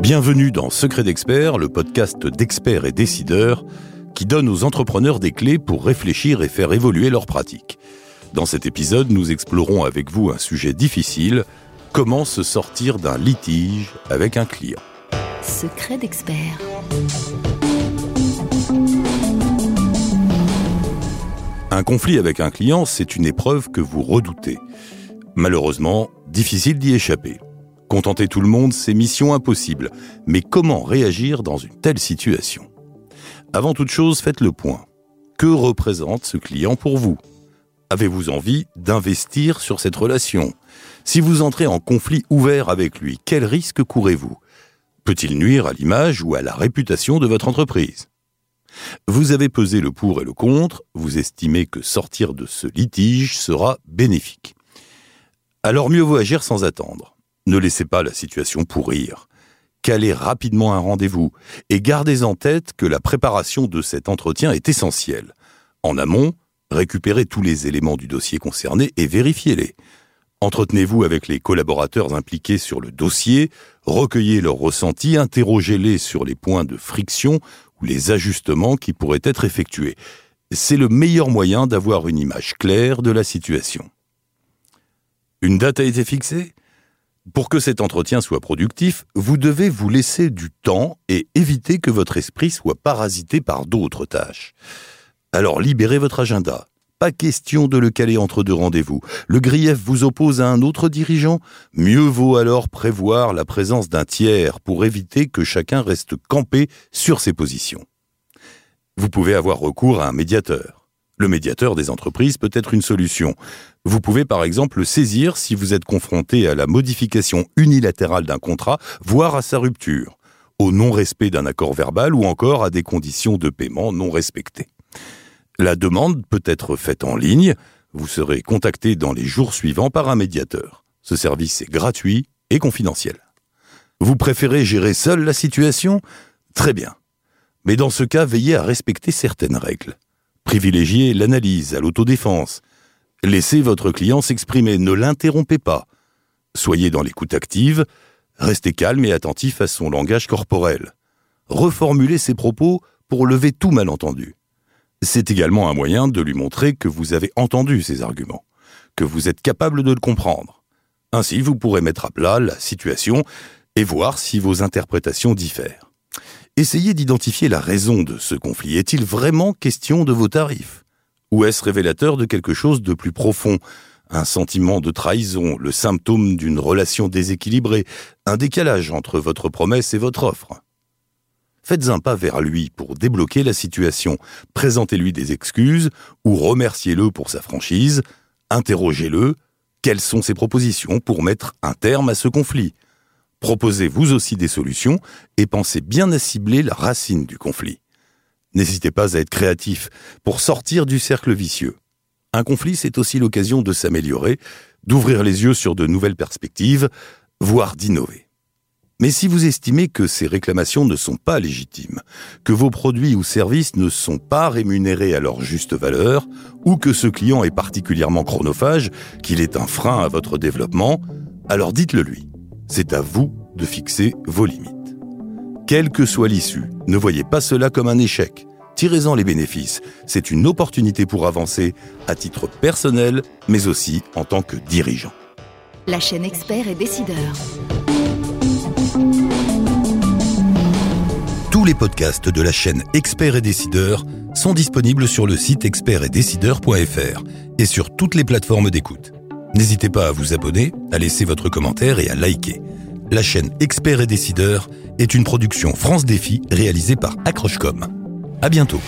Bienvenue dans Secret d'experts, le podcast d'experts et décideurs qui donne aux entrepreneurs des clés pour réfléchir et faire évoluer leurs pratiques. Dans cet épisode, nous explorons avec vous un sujet difficile, comment se sortir d'un litige avec un client. Secret d'expert. Un conflit avec un client, c'est une épreuve que vous redoutez. Malheureusement, difficile d'y échapper. Contenter tout le monde, c'est mission impossible. Mais comment réagir dans une telle situation? Avant toute chose, faites le point. Que représente ce client pour vous? Avez-vous envie d'investir sur cette relation? Si vous entrez en conflit ouvert avec lui, quel risque courez-vous? Peut-il nuire à l'image ou à la réputation de votre entreprise? Vous avez pesé le pour et le contre, vous estimez que sortir de ce litige sera bénéfique. Alors mieux vaut agir sans attendre. Ne laissez pas la situation pourrir. Calez rapidement un rendez-vous et gardez en tête que la préparation de cet entretien est essentielle. En amont, récupérez tous les éléments du dossier concerné et vérifiez-les. Entretenez-vous avec les collaborateurs impliqués sur le dossier, recueillez leurs ressentis, interrogez-les sur les points de friction les ajustements qui pourraient être effectués. C'est le meilleur moyen d'avoir une image claire de la situation. Une date a été fixée? Pour que cet entretien soit productif, vous devez vous laisser du temps et éviter que votre esprit soit parasité par d'autres tâches. Alors libérez votre agenda. Pas question de le caler entre deux rendez-vous. Le grief vous oppose à un autre dirigeant? Mieux vaut alors prévoir la présence d'un tiers pour éviter que chacun reste campé sur ses positions. Vous pouvez avoir recours à un médiateur. Le médiateur des entreprises peut être une solution. Vous pouvez par exemple le saisir si vous êtes confronté à la modification unilatérale d'un contrat, voire à sa rupture, au non-respect d'un accord verbal ou encore à des conditions de paiement non respectées. La demande peut être faite en ligne. Vous serez contacté dans les jours suivants par un médiateur. Ce service est gratuit et confidentiel. Vous préférez gérer seul la situation? Très bien. Mais dans ce cas, veillez à respecter certaines règles. Privilégiez l'analyse à l'autodéfense. Laissez votre client s'exprimer, ne l'interrompez pas. Soyez dans l'écoute active, restez calme et attentif à son langage corporel. Reformulez ses propos pour lever tout malentendu. C'est également un moyen de lui montrer que vous avez entendu ses arguments, que vous êtes capable de le comprendre. Ainsi, vous pourrez mettre à plat la situation et voir si vos interprétations diffèrent. Essayez d'identifier la raison de ce conflit. Est-il vraiment question de vos tarifs? Ou est-ce révélateur de quelque chose de plus profond? Un sentiment de trahison, le symptôme d'une relation déséquilibrée, un décalage entre votre promesse et votre offre? Faites un pas vers lui pour débloquer la situation, présentez-lui des excuses ou remerciez-le pour sa franchise, interrogez-le, quelles sont ses propositions pour mettre un terme à ce conflit? Proposez vous aussi des solutions et pensez bien à cibler la racine du conflit. N'hésitez pas à être créatif pour sortir du cercle vicieux. Un conflit, c'est aussi l'occasion de s'améliorer, d'ouvrir les yeux sur de nouvelles perspectives, voire d'innover. Mais si vous estimez que ces réclamations ne sont pas légitimes, que vos produits ou services ne sont pas rémunérés à leur juste valeur, ou que ce client est particulièrement chronophage, qu'il est un frein à votre développement, alors dites-le lui. C'est à vous de fixer vos limites. Quelle que soit l'issue, ne voyez pas cela comme un échec. Tirez-en les bénéfices. C'est une opportunité pour avancer à titre personnel, mais aussi en tant que dirigeant. La chaîne expert et décideur. Tous les podcasts de la chaîne Experts et Décideurs sont disponibles sur le site expertsetdecideurs.fr et sur toutes les plateformes d'écoute. N'hésitez pas à vous abonner, à laisser votre commentaire et à liker. La chaîne Experts et Décideurs est une production France Défi réalisée par Accrochecom. À bientôt.